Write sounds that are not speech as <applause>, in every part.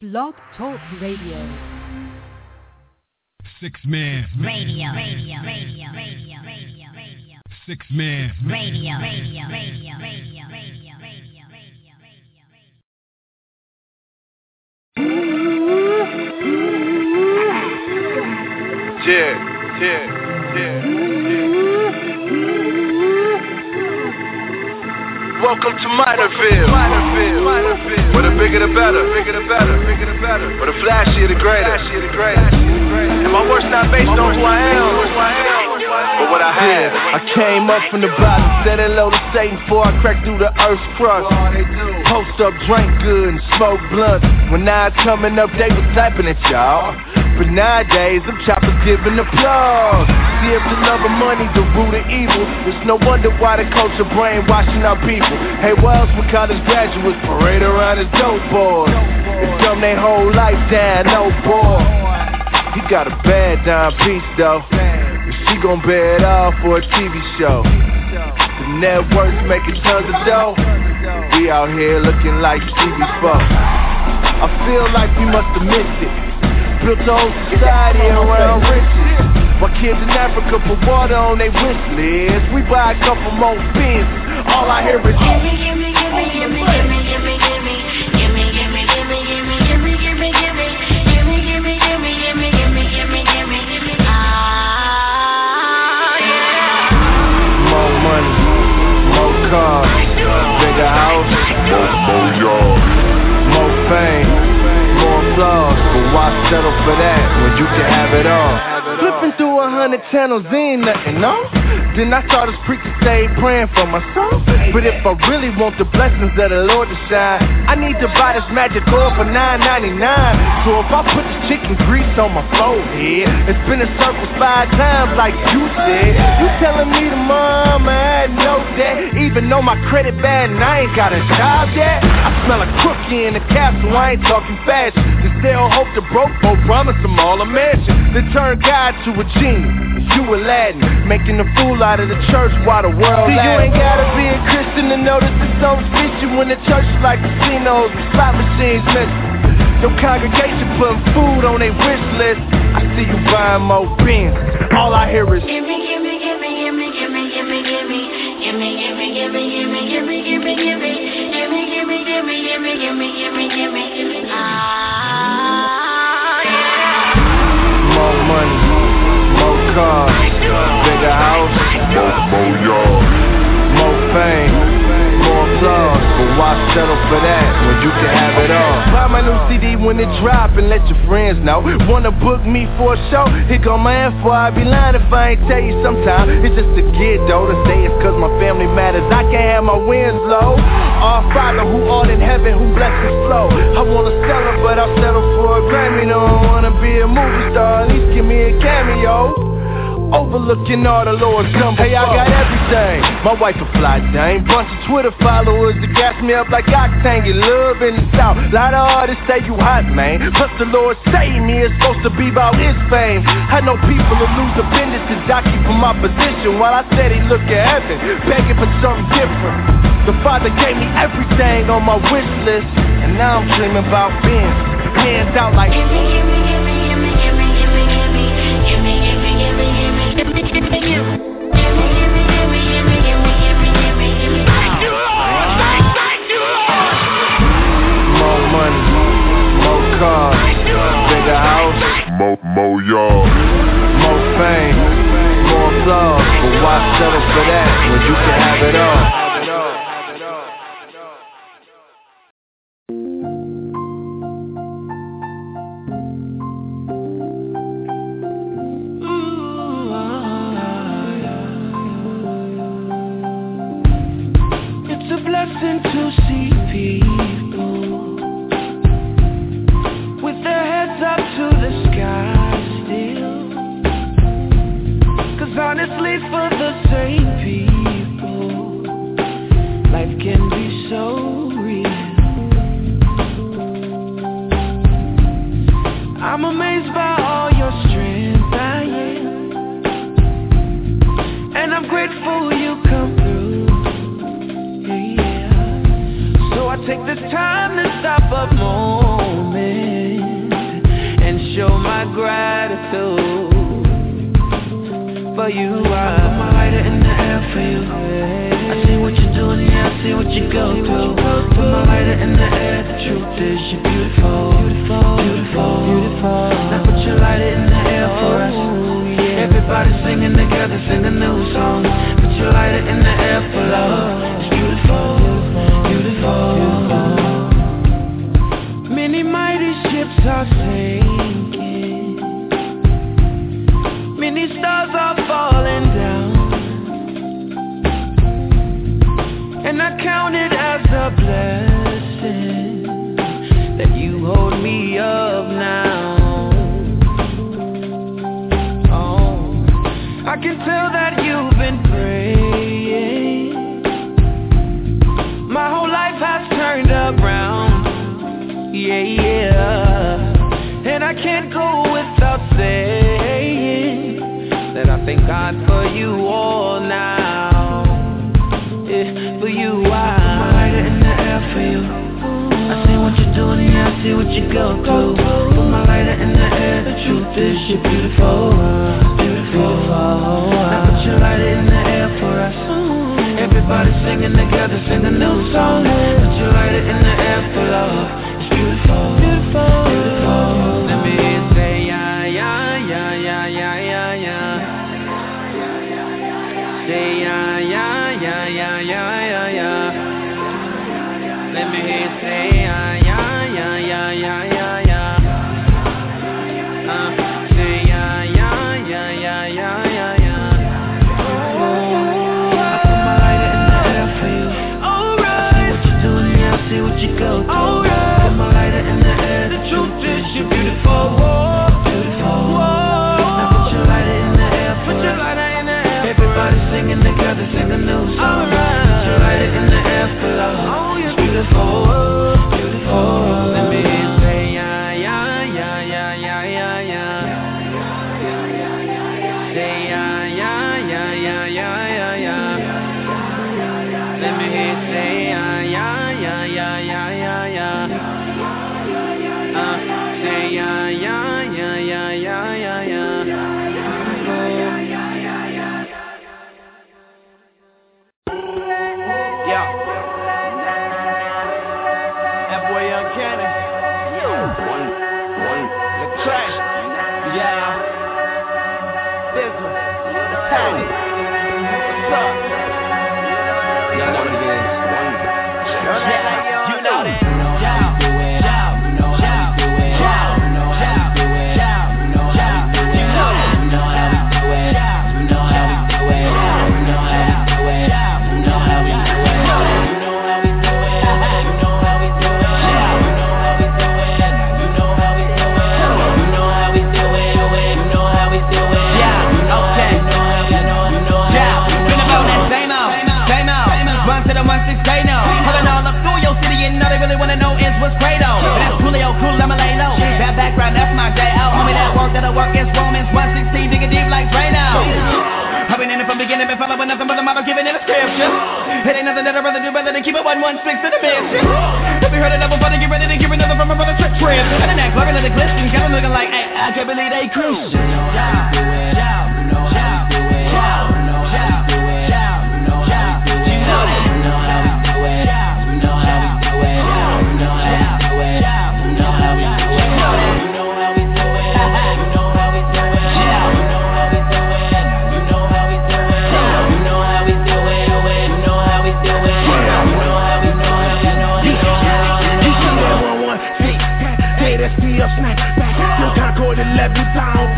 Blog Talk Radio. Six man. Radio, radio, radio, radio, radio, radio. Six man. Radio, radio, radio, radio, radio, radio, radio, Yeah, yeah, yeah, yeah. Welcome to Minorville. Minorville. Where the bigger the better. Bigger the better. Bigger the better. Where the flashier the greater. Flashier the greater. And my work's not based on who I am. Who I am. But what I have. I came up from the bottom, said hello to Satan before I cracked through the earth's crust. Post up, drank good, and smoke blunt. When I coming up, they was typing at y'all. But nowadays, them choppers giving applause. See if the love of money the root of evil. It's no wonder why the culture brainwashing our people. Hey, else when college graduates parade around as dope boys? It's dumb they whole life down, no boy. He got a bad dime piece though. And she gon' bear it all for a TV show. The networks making tons of dough. We out here looking like Stevie Spo. I feel like we must have missed it. Built a whole society around riches. While kids in Africa put water on their wish list. We buy a couple more bins. All I hear is Gimme, gimme, gimme, gimme, gimme, gimme, gimme. Gimme, gimme, gimme, gimme, gimme, gimme, gimme. Gimme, gimme, gimme, gimme, gimme, gimme, gimme, gimme. Ah, yeah. more money, more cars, why settle for that when you can have it all? Flipping through a hundred channels ain't nothing, no? Then I saw this preacher stay praying for my soul. But if I really want the blessings of the Lord to shine, I need to buy this magic oil for $9.99. So if I put this chicken grease on my forehead and spin in circles five times like you said, you telling me the mom I no debt, even though my credit bad and I ain't got a job yet. I smell a crookie in the castle, I ain't talking fashion. To still hope the broke folk promise them all a mansion. Then turn God to a genie. You Aladdin, making a fool out of the church while the world See, you ain't gotta be a Christian to know that this don't fit you when the church is like casinos and slot machines missing. Your congregation putting food on their wish list. I see you buying more bins. All I hear is Gimme, gimme, gimme, gimme, gimme, gimme, gimme. Gimme, gimme, gimme, gimme, gimme, gimme, gimme. Gimme, gimme, gimme, gimme, gimme, gimme, gimme, gimme. Ah, bigger house, more, more yards, more fame, more applause. But why settle for that when you can have it all? Buy my new CD when it drop and let your friends know. Wanna book me for a show? Here go my info. I'd be lying if I ain't tell you sometime. It's just a kid though. To say it's cause my family matters. I can't have my wins low. Our Father who art in heaven, who blesses flow. I wanna settle, but I'll settle for a Grammy. No, I wanna be a movie star. At least give me a cameo. Overlooking all the Lord's done Hey, I got everything. My wife a fly dame. Bunch of Twitter followers that gas me up like octane. Get love in the South. Lot of artists say you hot, man. Plus the Lord saved me. It's supposed to be about His fame. I know people will lose appendix to jockey for my position. While I said he look at heaven, begging for something different. The Father gave me everything on my wish list, and now I'm dreaming about being hands out like. out. Walk that I walk is Romans 116, digging deep like Drain out. I've been in it from beginning, been following nothing but the model given in the scripture. It ain't nothing that I'd rather do better than keep it one one six in the mansion. If you heard enough about it? Get ready to hear another from my brother trip Trip. And the that level of the glisten, kinda looking like, hey, I can't believe they Christians.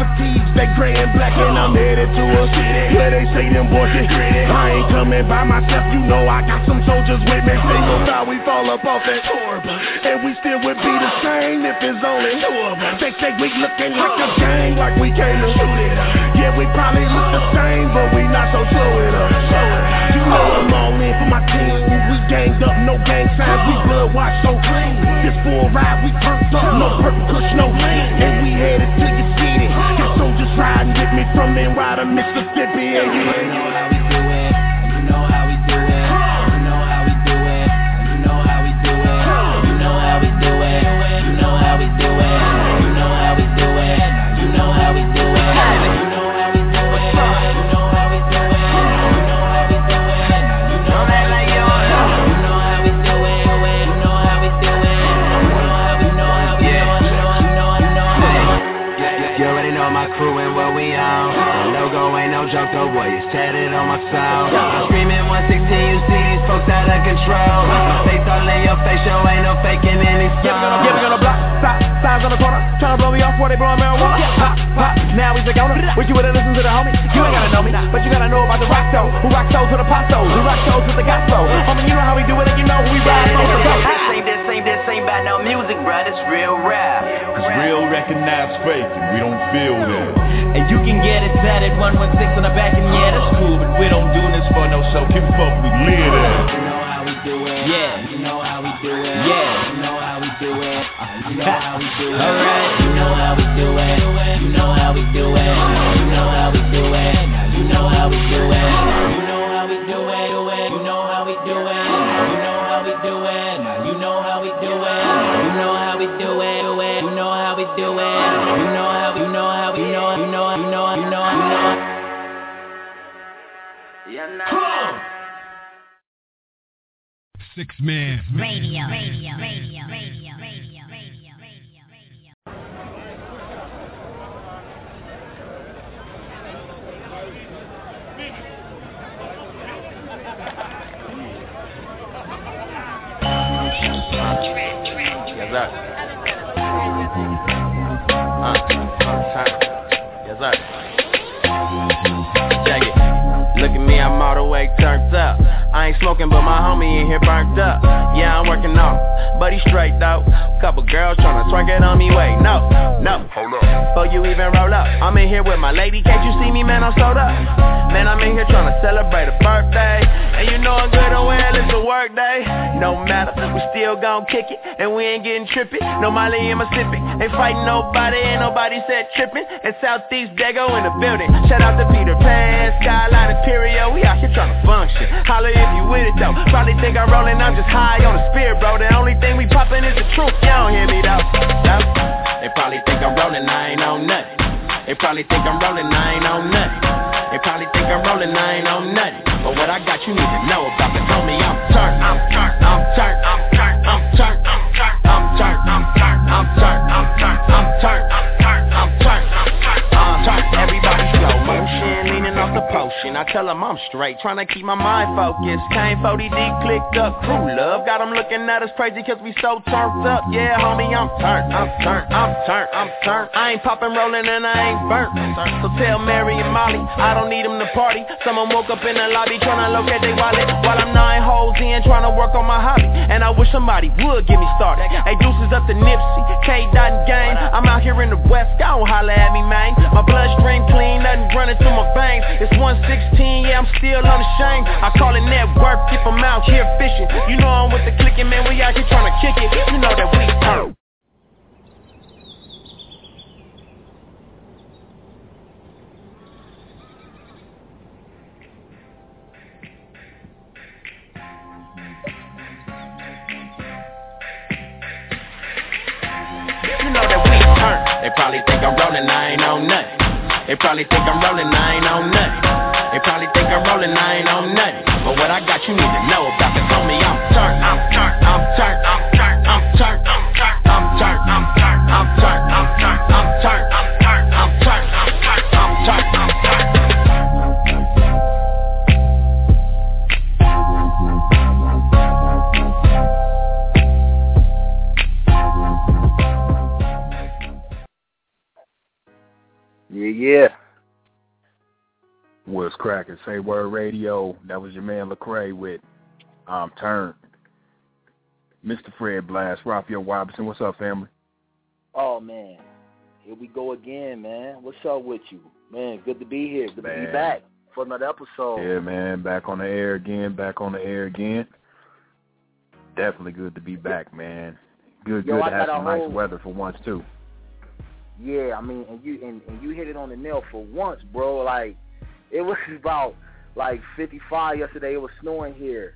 properties, they and black and I'm headed to a city where they say them boys get gritty. I ain't coming by myself, you know I got some soldiers with me. Single time we fall up off that tour bus, and we still would be the same if it's only two of us. They say we looking like a gang, like we came to shoot it up. Yeah, we probably look the same, but we not so true it up. You know I'm all in for my team. We ganged up, no gang signs, we blood watch so clean. This full ride, we perked up, no purple push, no lean, and we headed to your city try and get me from them right of Mississippi. And you ain't ain't no joke, though, boy, it's tatted on my soul. I'm screaming 116, you see these folks out of control. My face all in your face, yo, ain't no faking any song. Yeah, we gonna block, stop, signs on the corner. Tryna blow me off while they blowing marijuana. Pop, pop, now we the owner. Wish you would've listened to the homie. You ain't gotta know me, but you gotta know about the rock show. Who rock shows with the pop shows, who rock shows with the gospel. Homie, you know how we do it, and you know who we ride on. So ain't, this ain't, this ain't about no music, bruh, it's real rap. Cause real recognize fake and we don't feel that. And you can get it tatted 116 on the back, and yeah, that's cool, but we don't do this for no show. Give a fuck, we live that. Yeah. You know how we do it. Yeah. You know how we do it. You know how we do it. You know how we do it. You know how we do it. You know how we do it. You know how we do it. You know how we Six man. Radio, radio, radio, radio, radio, radio, radio, radio. Yes, sir. Uh, uh, yes, sir. Check it. Look at me, I'm all the way turned up. I ain't smoking, but my homie in here burnt up. Yeah, I'm working him, but he straight though. Couple girls tryna twerk it on me, wait, no, no. Hold up. Before you even roll up, I'm in here with my lady. Can't you see me, man? I'm sold up. Man, I'm in here tryna celebrate a birthday. And you know I'm good and well, it's a work day. No matter, we still gon' kick it. And we ain't getting trippy. No Molly in Pacific. Ain't fighting nobody, ain't nobody said tripping. And Southeast Dago in the building. Shout out to Peter Pan, Skyline Imperial. We out here tryna function. Holla if you with it though. Probably think I'm rolling, I'm just high on the spirit, bro. The only thing we poppin' is the truth. You don't hear me though. though. They probably think I'm rolling, I ain't on nothing. They probably think I'm rolling, I ain't on nothing. They probably think I'm rolling, I ain't on nothing. But what I got, you need to know about. They told me I'm turned, I'm turned, I'm turned, I'm turned, I'm turned, I'm turned, I'm turned, I'm turned, I'm turned, I'm turned, I'm turned, potion. I tell them I'm straight, trying to keep my mind focused. Came 40 deep, clicked up, crew love. Got them looking at us crazy cause we so turned up. Yeah, homie, I'm turned, I'm turned, I'm turned, I'm turned. I ain't popping, rolling, and I ain't burnt. So tell Mary and Molly, I don't need them to party. Someone woke up in the lobby trying to locate their wallet. While I'm nine holes in, trying to work on my hobby. And I wish somebody would get me started. Hey, deuces up to Nipsey, K. Dot gang. I'm out here in the West, don't holla at me, man. My bloodstream clean, nothing running through my veins. It's 116, yeah, I'm still unashamed. I call it network if I'm out here fishing. You know I'm with the clicking, man, we out here trying to kick it. You know that we turn. You know that we turn. They probably think I'm rolling, I ain't on nothing. They probably think I'm rolling, I ain't on nothing. They probably think I'm rolling, I ain't on nothing. But what I got, you need to know about. They told me I'm turned, I'm turned, I'm turned, I'm turned, I'm turned, I'm turned, I'm turned, I'm turned, I'm turned, I'm turned, I'm turned, I'm turned, I'm turned, I'm turned, I'm turned, I'm turned. Yeah, yeah. What's cracking? Say word radio. That was your man Lecrae with um Turn. Mr. Fred Blass, Rafael Robinson. What's up, family? Oh man, here we go again, man. What's up with you, man? Good to be here. Good to be back for another episode. Yeah, man. Back on the air again. Back on the air again. Definitely good to be back, man. Good, Yo, good I to have some nice whole- weather for once too. Yeah, I mean, and you and, and you hit it on the nail for once, bro. Like it was <laughs> about like 55 yesterday. It was snowing here,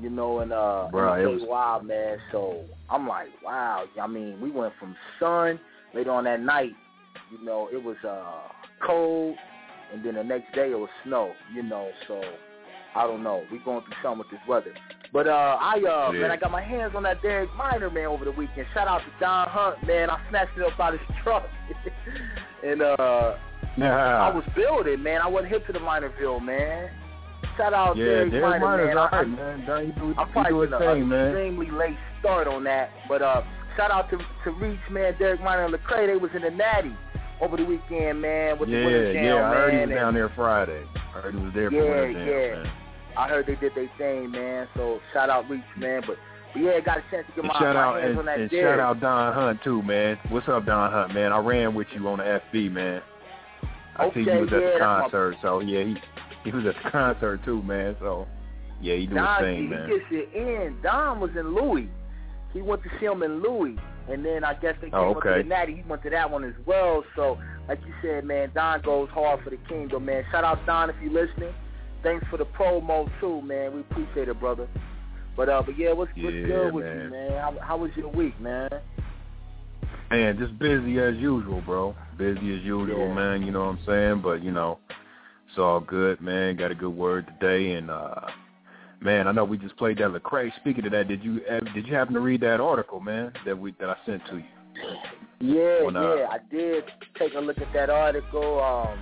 you know, and uh, it was wild, man. So I'm like, wow. I mean, we went from sun later on that night. You know, it was uh cold, and then the next day it was snow. You know, so I don't know. We going through something with this weather. But uh, I uh, Yeah. man, I got my hands on that Derek Minor man over the weekend. Shout out to Don Hunt, man. I snatched it up out of his <laughs> truck, <laughs> and uh, I was building, man. I wasn't hip to the Minorville, man. Shout out yeah, Derek Derek Minor, man. all right, man. Done, he do, I'm probably do his getting an man. extremely late start on that, but uh, shout out to to Reach, man. Derek Minor and Lecrae, they was in the Natty over the weekend, man. With the Yeah, Winter Jam, yeah. I heard he man, was and- down there Friday. I heard he was there for Yeah, Winter Jam, yeah. man. I heard they did their thing, man. So shout out Reach, man. But, but yeah, got a chance to get my, shout my out hands and, on that and Derek. shout out Don Hunt too, man. What's up, Don Hunt, man? I ran with you on the FB, man. I see Okay, you was at the that's my- concert, so yeah, he he was at the concert too, man. So yeah, he do his Don, thing, he man. gets it in. Don was in Louis. He went to see him in Louis, and then I guess they came Oh, up to the Natty. He went to that one as well. So, like you said, man, Don goes hard for the kingdom, man. Shout out Don if you're listening. Thanks for the promo too, man. We appreciate it, brother. But uh, but yeah, what's what's Yeah, good with man. you, man? How how was your week, man? Man, just busy as usual, bro. Busy as usual, Yeah. man. You know what I'm saying? But you know, it's all good, man. Got a good word today, and uh man, I know we just played that Lecrae. Speaking of that, did you did you happen to read that article, man, that we that I sent to you? Yeah, On, uh, yeah, I did take a look at that article. Um,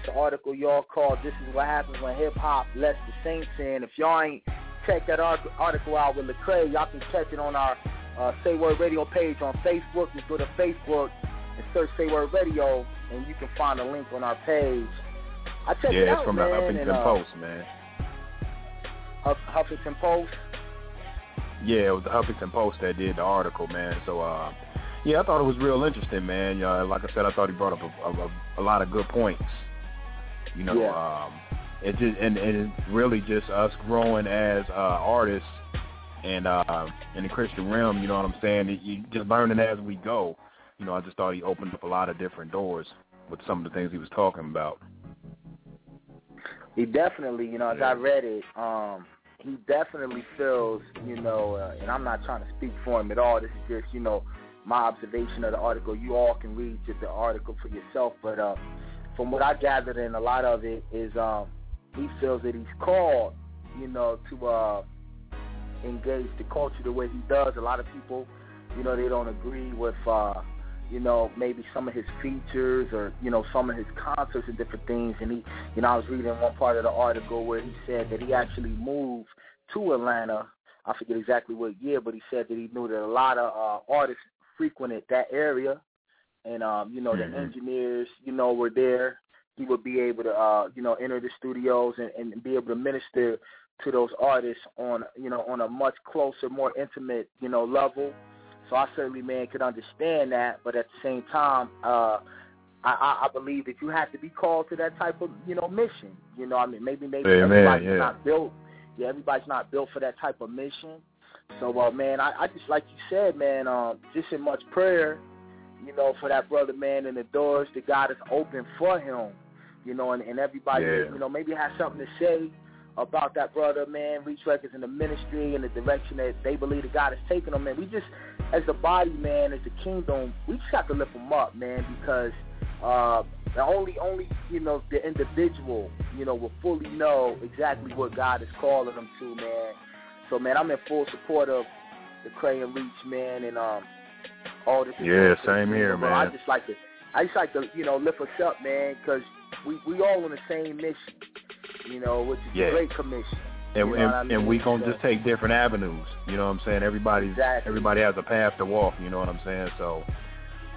it's an article y'all called "This Is What Happens When Hip Hop Lets the Saints In." If y'all ain't check that article out with Lecrae, y'all can catch it on our uh, Say Word Radio page on Facebook. Just go to Facebook and search Say Word Radio, and you can find a link on our page. I checked it yeah, out, it's from man, the Huffington and, uh, Post, man. Huff- Huffington Post. Yeah, it was the Huffington Post that did the article, man. So, uh, yeah, I thought it was real interesting, man. Uh, like I said, I thought he brought up a, a, a lot of good points. You know, Yeah. um, it just and, and it's really just us growing as uh, artists and uh, in the Christian realm. You know what I'm saying? It- You just learning as we go. You know, I just thought he opened up a lot of different doors with some of the things he was talking about. He definitely, you know, as I read it, um, he definitely feels, you know, uh, and I'm not trying to speak for him at all. This is just, you know, my observation of the article. You all can read just the article for yourself, but uh, from what I gathered, in a lot of it is, um, he feels that he's called, you know, to uh, engage the culture the way he does. A lot of people, you know, they don't agree with. Uh, you know, maybe some of his features or, you know, some of his concerts and different things. And he, you know, I was reading one part of the article where he said that he actually moved to Atlanta. I forget exactly what year, but he said that he knew that a lot of uh, artists frequented that area. And, um, you know, Mhm. the engineers, you know, were there. He would be able to, uh, you know, enter the studios and, and be able to minister to those artists on, you know, on a much closer, more intimate, you know, level. So I certainly, man, could understand that, but at the same time, uh, I, I, I believe that you have to be called to that type of, you know, mission. You know, I mean, maybe maybe Amen, everybody's yeah. not built. Yeah, everybody's not built for that type of mission. So, uh, man, I, I just like you said, man, um, just in much prayer, you know, for that brother, man, and the doors that God has opened for him. You know, and, and everybody, Yeah. you know, maybe has something to say about that brother, man, Reach Records in the ministry and the direction that they believe that God has taken them, man. We just, as the body, man, as the kingdom, we just have to lift them up, man, because uh, the only, only, you know, the individual, you know, will fully know exactly what God is calling them to, man. So, man, I'm in full support of Lecrae and Reach, man, and um, all this. Yeah, same here, man. I just like to, I just like to, you know, lift us up, man, because we we all on the same mission, you know, which is Yeah. the Great Commission. And You know and, I and we mean? gonna So- just take different avenues. You know what I'm saying? Everybody's Exactly. everybody has a path to walk. You know what I'm saying? So,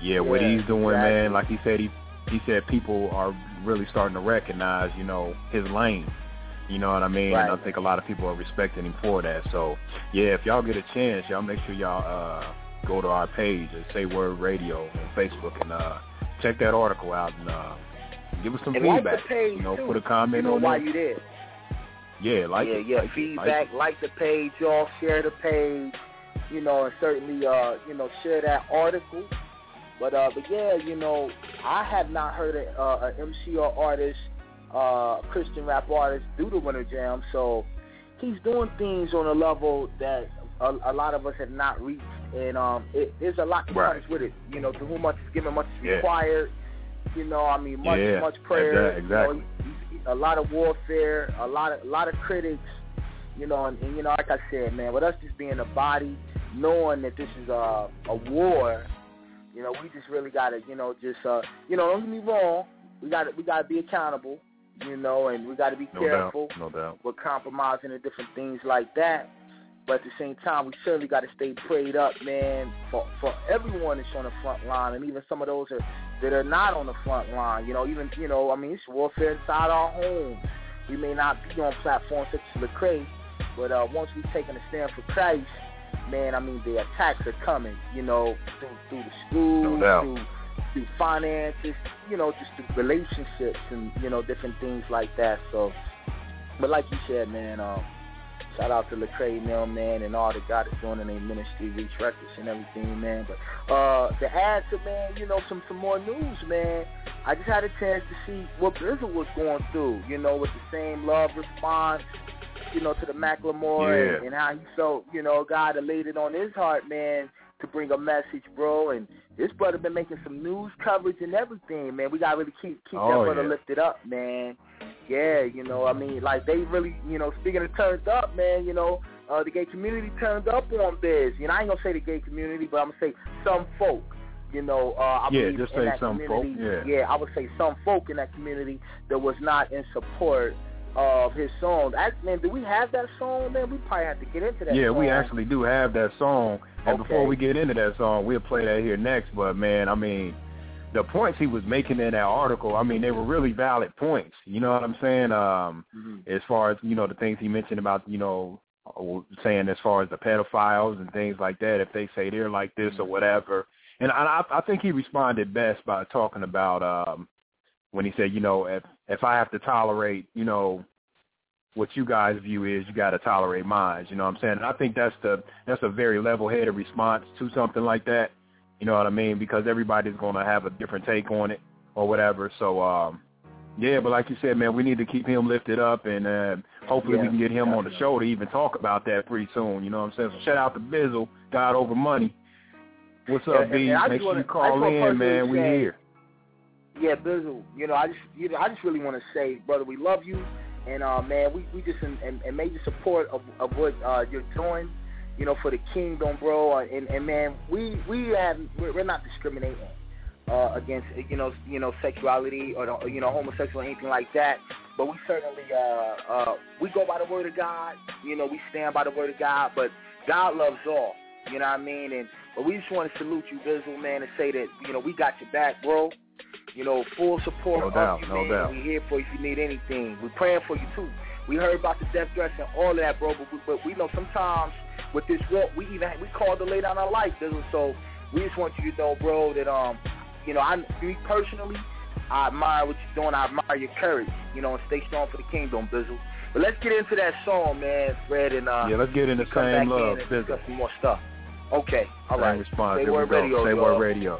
yeah, what he's doing, exactly. man. Like he said, he he said people are really starting to recognize, you know, his lane. You know what I mean? And I think a lot of people are respecting him for that. So, yeah, if y'all get a chance, y'all make sure y'all uh go to our page at Say Word Radio on Facebook and uh check that article out and uh give us some And like feedback. the page you know, too. put a comment you know on why it. you there. Yeah, like yeah, it. yeah. like it, Feedback, like like, the page, y'all share the page, you know, and certainly, uh, you know, share that article. But, uh, but yeah, you know, I have not heard a, uh, a MC or artist, uh, Christian rap artist do the Winter Jam. So he's doing things on a level that a, a lot of us have not reached, and um, it, there's a lot that Right. comes with it. You know, to whom much is given, much is Yeah. required. You know, I mean, much Yeah, much prayer. exact- you know, exactly. a lot of warfare, a lot of a lot of critics, you know, and, and you know, like I said, man, with us just being a body, knowing that this is a a war, you know, we just really gotta, you know, just uh, you know, don't get me wrong, we gotta we got to be accountable, you know, and we got to be No careful doubt. No doubt. with compromising and different things like that. But at the same time, we certainly got to stay prayed up, man, for for everyone that's on the front line, and even some of those are, that are not on the front line. You know, even you know, I mean, it's warfare inside our homes. We may not be on platforms such as Lecrae, but uh, once we've taken a stand for Christ, man, I mean, the attacks are coming. You know, through, through the schools, No through through finances, you know, just through relationships and you know different things like that. So, but like you said, man, um, shout out to Lecrae Mill, man, and all that God is doing in their ministry, Reach Records and everything, man. But uh, to add to man, you know, some some more news, man. I just had a chance to see what Bizzle was going through, you know, with the same love response, you know, to the Macklemore and, Yeah. and how he felt, you know, God it on his heart, man, to bring a message, bro. And this brother been making some news coverage and everything, man. We gotta really keep keep Oh, that brother yeah. lifted up, man. Yeah, you know, I mean, like they really, you know, speaking of turned up, man, you know, uh, the gay community turned up on Biz. You know, I ain't gonna say the gay community, but I'm gonna say some folk. You know, uh, I Yeah, believe just in say that some folk, yeah. yeah, I would say some folk in that community that was not in support of his song. Act- Man, do we have that song, man? We probably have to get into that. Yeah, we actually do have that song. And before we get into that song, we'll play that here next. But man, I mean, the points he was making in that article, I mean, they were really valid points. You know what I'm saying? Um, Mhm. as far as you know, the things he mentioned about you know, uh, saying as far as the pedophiles and things like that, if they say they're like this or whatever. And I, I I think he responded best by talking about um, when he said, you know, if if I have to tolerate, you know, what you guys view is you got to tolerate mine. You know what I'm saying? And I think that's the that's a very level-headed response to something like that. You know what I mean? Because everybody's going to have a different take on it or whatever. So um yeah, but like you said, man, we need to keep him lifted up, and uh, hopefully we can get him on the show to even talk about that pretty soon. You know what I'm saying? So shout out to Bizzle, God over money. What's up, Yeah, B? and Make sure wanna- you call in, man. We here. Yeah, Bizzle. You know, I just, you know, I just really want to say, brother, we love you, and uh, man, we we just in, in, in major support of of what uh, you're doing. You know, for the kingdom, bro, uh, and and man, we we have we're, not discriminating uh, against you know you know sexuality or the, you know homosexual or anything like that. But we certainly uh, uh, we go by the word of God. You know, we stand by the word of God. But God loves all. You know what I mean? And but we just want to salute you, Bizzle, man, and say that you know we got your back, bro. You know, full support No of doubt, you, no man. doubt. We here for you if you need anything. We're praying for you too. We heard about the death threats and all of that, bro. But we, but we know sometimes with this walk, we even we called to lay down our life, Bizzle. So we just want you to know, bro, that um, you know, I me personally, I admire what you're doing. I admire your courage, you know, and stay strong for the kingdom, Bizzle. But let's get into that song, man, Fred, and uh, Yeah, let's get into same love, in Bizzle. some more stuff. Okay, all Same right. response. Say word radio, Say word radio.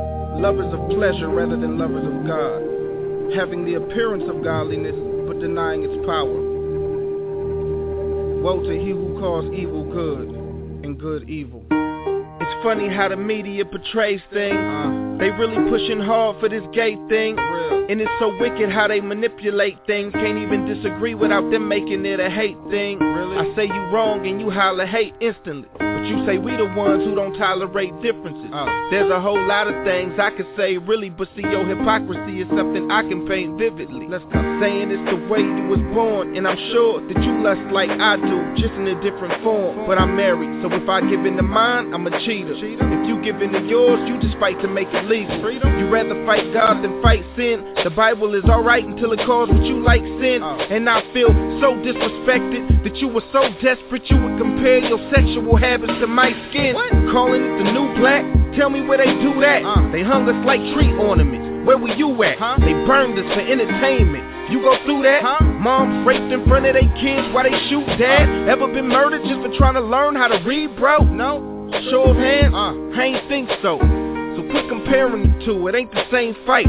lovers of pleasure rather than lovers of God, having the appearance of godliness but denying its power. Woe to he who calls evil good and good evil. It's funny how the media portrays things. They really pushing hard for this gay thing. And it's so wicked how they manipulate things. Can't even disagree without them making it a hate thing. Really? I say you wrong and you holler hate instantly. But you say we the ones who don't tolerate differences. Oh. There's a whole lot of things I could say really, but see your hypocrisy is something I can paint vividly. Let's go. Saying it's the way you was born, and I'm sure that you lust like I do, just in a different form. But I'm married, so if I give in to mine, I'm a cheater. cheater. If you give in to yours, you just fight to make it legal. Freedom. You rather fight God than fight sin. The Bible is alright until it calls what you like sin. Oh. And I feel so disrespected that you were so desperate you would compare your sexual habits to my skin. Calling it the new black. Tell me where they do that. Uh. They hung us like tree ornaments. Where were you at? They burned us for entertainment. You go through that? Moms raped in front of their kids while they shoot dad. Ever been murdered just for trying to learn how to read, bro? No. Show of hands? Uh. I ain't think so. So quit comparing the two, it ain't the same fight.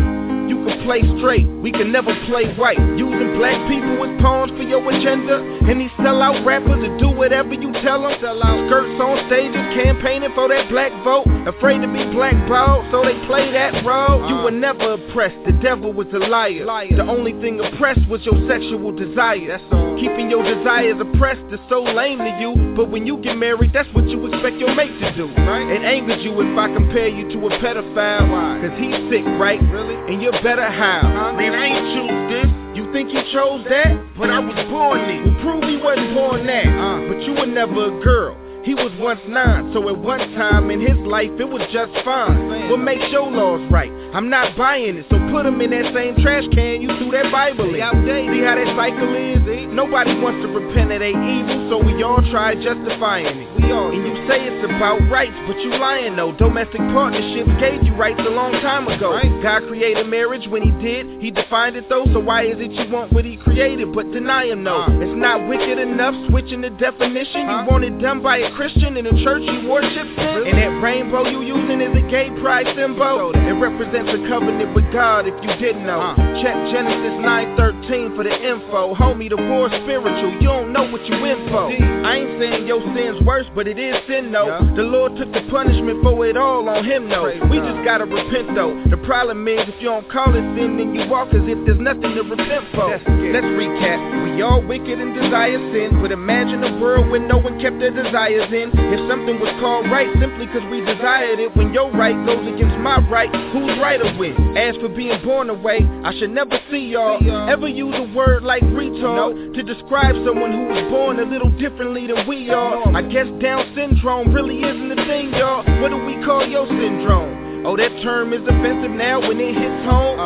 You can play straight, we can never play white. Using black people as pawns for your agenda. And these sellout rappers to do whatever you tell them. Sell out skirts on stages, campaigning for that black vote. Afraid to be blackballed, so they play that role. You uh. were never oppressed, the devil was a liar. The only thing oppressed was your sexual desire. That's. Keeping your desires oppressed is so lame to you. But when you get married, that's what you expect your mate to do. Right? It angers you if I compare you to a pedophile. Cause he's sick, right? Really? And you're better how? Man, I ain't choose this. You think he chose that? But I was born it. Well, prove he wasn't born that. Uh, but you were never a girl. He was once nine, so at one time in his life it was just fine. What makes your laws right? I'm not buying it, so put him in that same trash can you threw that Bible in. See how that cycle is? Nobody wants to repent of their evil, so we all try justifying it. We all, and you say it's about rights, but you lying though. Domestic partnerships gave you rights a long time ago. God created marriage when he did, he defined it though, so why is it you want what he created but deny him no? It's not wicked enough switching the definition. You want it done by a Christian in the church you worship in? And that rainbow you using is a gay pride symbol. It represents a covenant with God if you didn't know. Check Genesis 9:13 for the info. Homie, the war spiritual. You don't know what you in for. I ain't saying your sin's worse, but it is sin though. The Lord took the punishment for it all on him though. We just gotta repent though. The problem is if you don't call it sin, then you walk as if there's nothing to repent for. Let's recap. We all wicked and desire sin, but imagine a world where no one kept their desires in. If something was called right simply cause we desired it, when your right goes against my right, who's right or when? As for being born away, I should never see y'all ever use a word like retard to describe someone who was born a little differently than we are. I guess Down syndrome really isn't a thing, y'all. What do we call your syndrome? Oh, that term is offensive now when it hits home.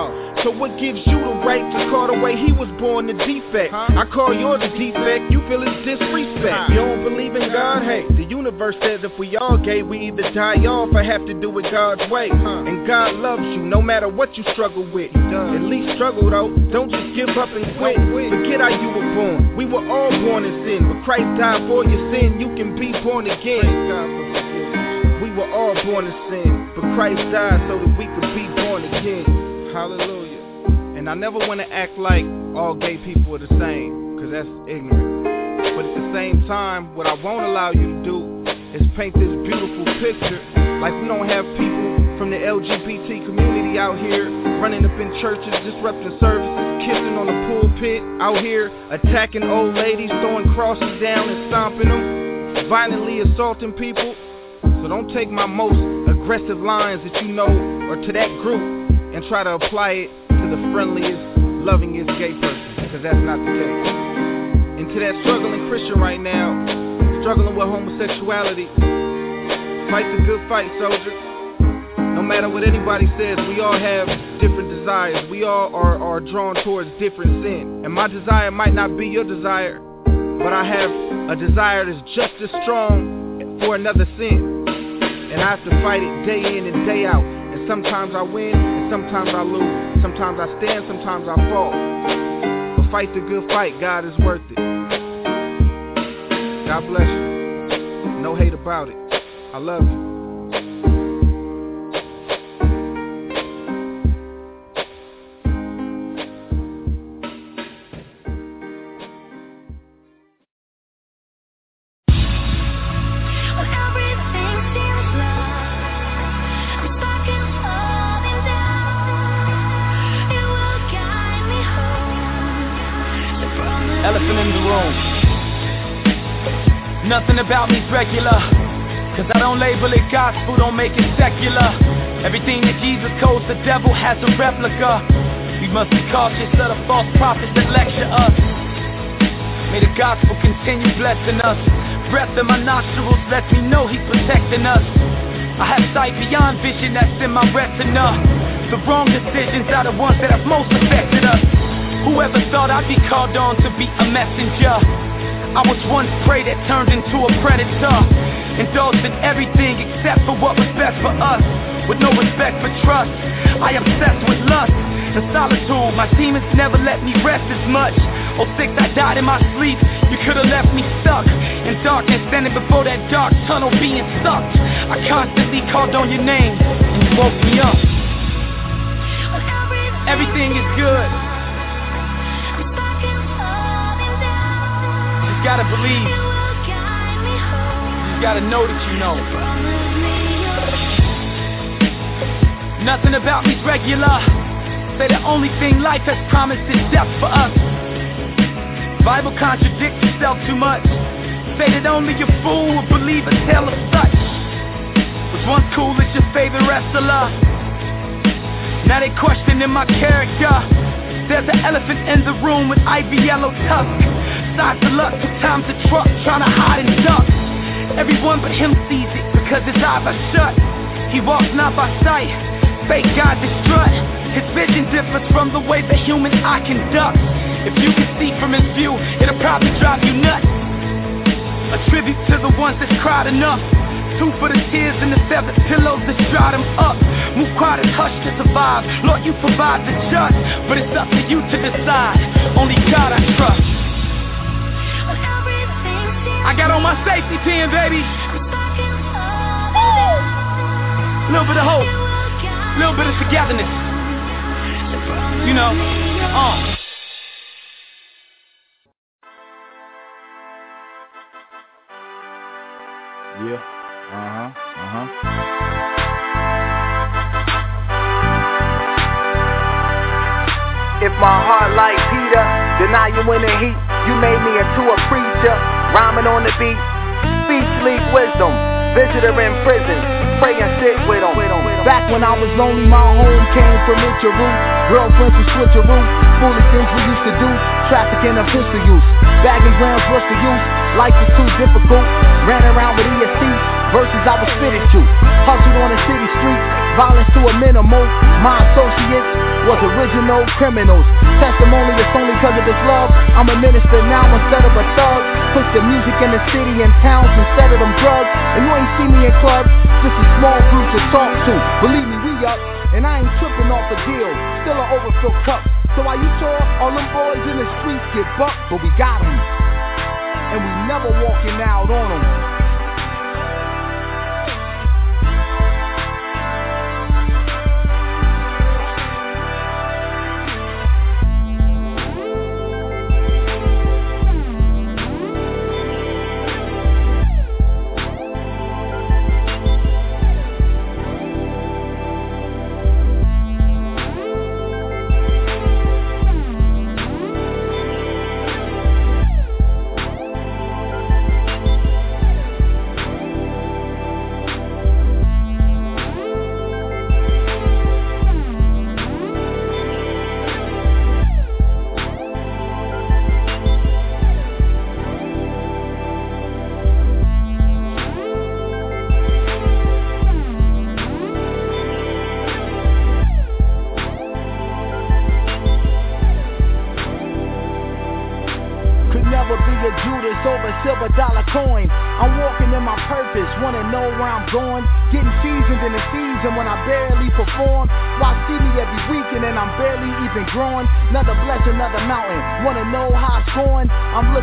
So what gives you the right to call the way he was born the defect? I call yours a defect, you feel it's disrespect. You don't believe in God? Hey, the universe says if we all gay, we either die off or have to do it God's way. Huh. And God loves you no matter what you struggle with. At least struggle though, don't just give up and quit. Forget how you were born. We were all born in sin, but Christ died for your sin. You can be born again. We were all born in sin, Christ died so that we could be born again. Hallelujah. And I never want to act like all gay people are the same, because that's ignorant. But at the same time, what I won't allow you to do is paint this beautiful picture like we don't have people from the LGBT community out here running up in churches, disrupting services, kissing on the pulpit, out here attacking old ladies, throwing crosses down and stomping them, violently assaulting people. So don't take my most aggressive lines that you know or to that group and try to apply it to the friendliest, lovingest gay person, because that's not the case. And to that struggling Christian right now, struggling with homosexuality, fight the good fight, soldier. No matter what anybody says, we all have different desires. We all are, are drawn towards different sin. And my desire might not be your desire, but I have a desire that's just as strong for another sin. And I have to fight it day in and day out. And sometimes I win, and sometimes I lose. Sometimes I stand, sometimes I fall. But fight the good fight, God is worth it. God bless you. No hate about it. I love you. Gospel, don't make it secular. Everything that Jesus codes, the devil has a replica. We must be cautious of the false prophets that lecture us. May the gospel continue blessing us. Breath in my nostrils lets me know he's protecting us. I have sight beyond vision that's in my retina. The wrong decisions are the ones that have most affected us. Whoever thought I'd be called on to be a messenger? I was once prey that turned into a predator. Indulged in everything except for what was best for us. With no respect for trust, I obsessed with lust and solitude. My demons never let me rest as much. Oh six, I died in my sleep. You could have left me stuck in darkness, standing before that dark tunnel, being sucked. I constantly called on your name, and you woke me up. Everything is good. Just gotta believe. Just gotta know that you know. Nothing about me's regular. Say the only thing life has promised is death for us. Bible contradicts itself too much. Say that only a fool would believe a tale of such. Was once cool as your favorite wrestler. Now they questioning my character. There's an elephant in the room with ivy yellow tusk. Size of luck, times the truck, trying to hide and duck. Everyone but him sees it because his eyes are shut. He walks not by sight, fake God strut. His vision differs from the way the human eye can duck. If you can see from his view, it'll probably drive you nuts. A tribute to the ones that cried enough. Two for the tears and the feathered pillows that dried them up. Move quiet and hush to survive. Lord, you provide the just, but it's up to you to decide. Only God I trust. I got on my safety pin, baby. Little bit of hope, little bit of togetherness. You know, uh. Yeah. Uh huh. Uh huh. If my heart like Peter, deny you in the heat. You made me into a preacher, rhyming on the beat. Speech leak wisdom, visitor in prison, pray and sit with him. Back when I was lonely, my home came from Itcheru. Girlfriends who switcheroo, foolish things we used to do. Trafficking and pistol use, bagging grams was the use. Life was too difficult. Ran around with ESC verses I was fitted to. Hustled on the city streets, violence to a minimal. My associates was original criminals. Testimony is only because of this love. I'm a minister now instead of a thug. Push the music in the city and towns instead of them drugs. And you ain't see me in clubs, just a small group to talk to. Believe me, we up. And I ain't tripping off a deal, still an overfilled cup. So while you saw all them boys in the streets get bucked, but we got them. And we never walking out on them.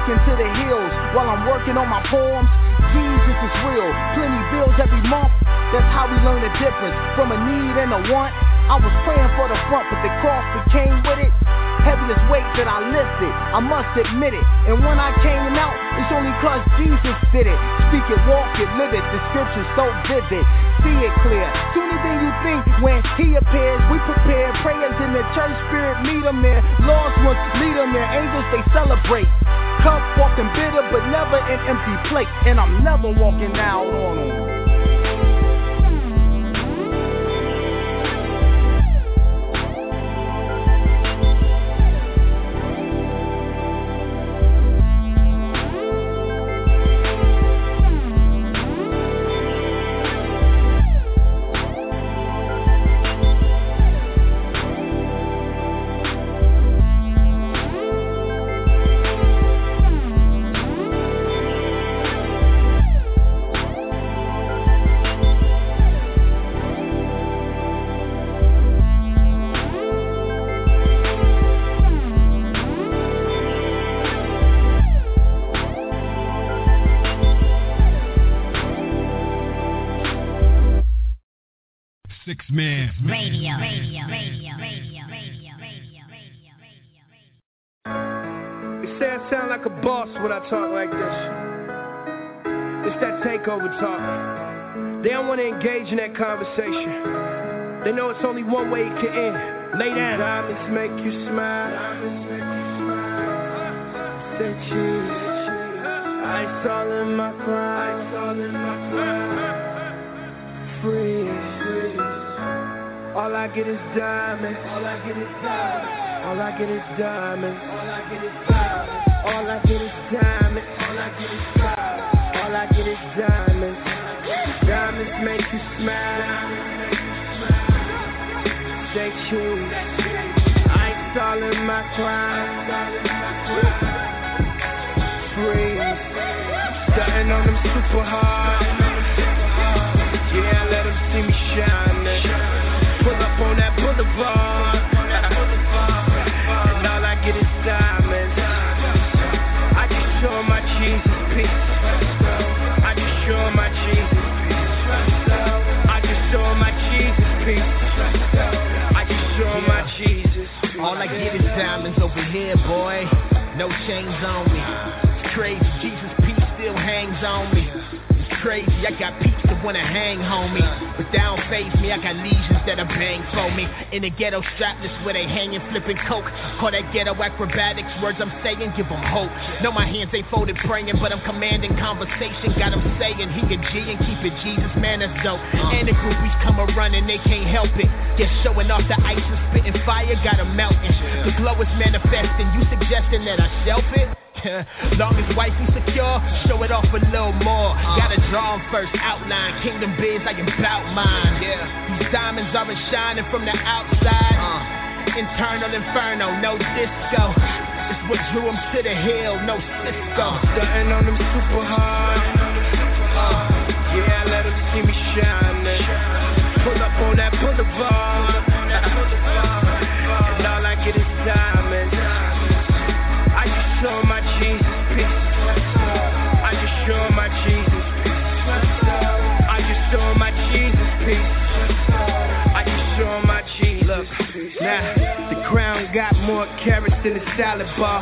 Looking to the hills while I'm working on my poems. Jesus is real, plenty bills every month. That's how we learn the difference from a need and a want. I was praying for the front, but the cross that came with it. Heaviest weight that I lifted, I must admit it. And when I came out, it's only cause Jesus did it. Speak it, walk it, live it. The scripture's so vivid. See it clear. To anything you think when he appears, we prepare prayers in the church spirit, meet him there. Lost ones, lead them there. Angels, they celebrate. Cup walking bitter, but never an empty plate. And I'm never walking out on them. Talk like this. It's that takeover talk. They don't want to engage in that conversation. They know it's only one way it can end. Lay down. Diamonds make you smile. Say cheese. Ice all in my crown. Ice all in my crown. Freeze. All I get is diamonds. All I get is diamonds. All I get is diamonds. All I get is diamonds. All I get is diamonds. All I get is diamonds. All I get is diamonds. Diamonds make you smile. Say cheese. Ice all in my crown. Freeze. Starting on them super hard. Here, boy. No chains on me. Crazy. Jesus peace still hangs on me. Crazy. I got peeps that wanna hang, homie. But they don't face me. I got legions that'll bang for me. In the ghetto strapless where they hanging, flipping coke. Call that ghetto acrobatics. Words I'm saying, give them hope. No, my hands ain't folded praying, but I'm commanding conversation. Got them saying he can G and keep it Jesus, man, that's dope. And the groupies come a running, they can't help it. Just showing off the ice and spitting fire, got got 'em melting. The glow is manifesting. You suggesting that I shelf it? <laughs> Long as wifey secure, show it off a little more. Uh. Gotta draw 'em first, outline. Kingdom biz, I can bout mine. Yeah, these diamonds are shining from the outside. Uh. Internal inferno, no disco. It's what drew 'em to the hill, no Cisco. Starting on them super hard. Uh, yeah, let them see me shining. Pull up on that boulevard. Salad bar.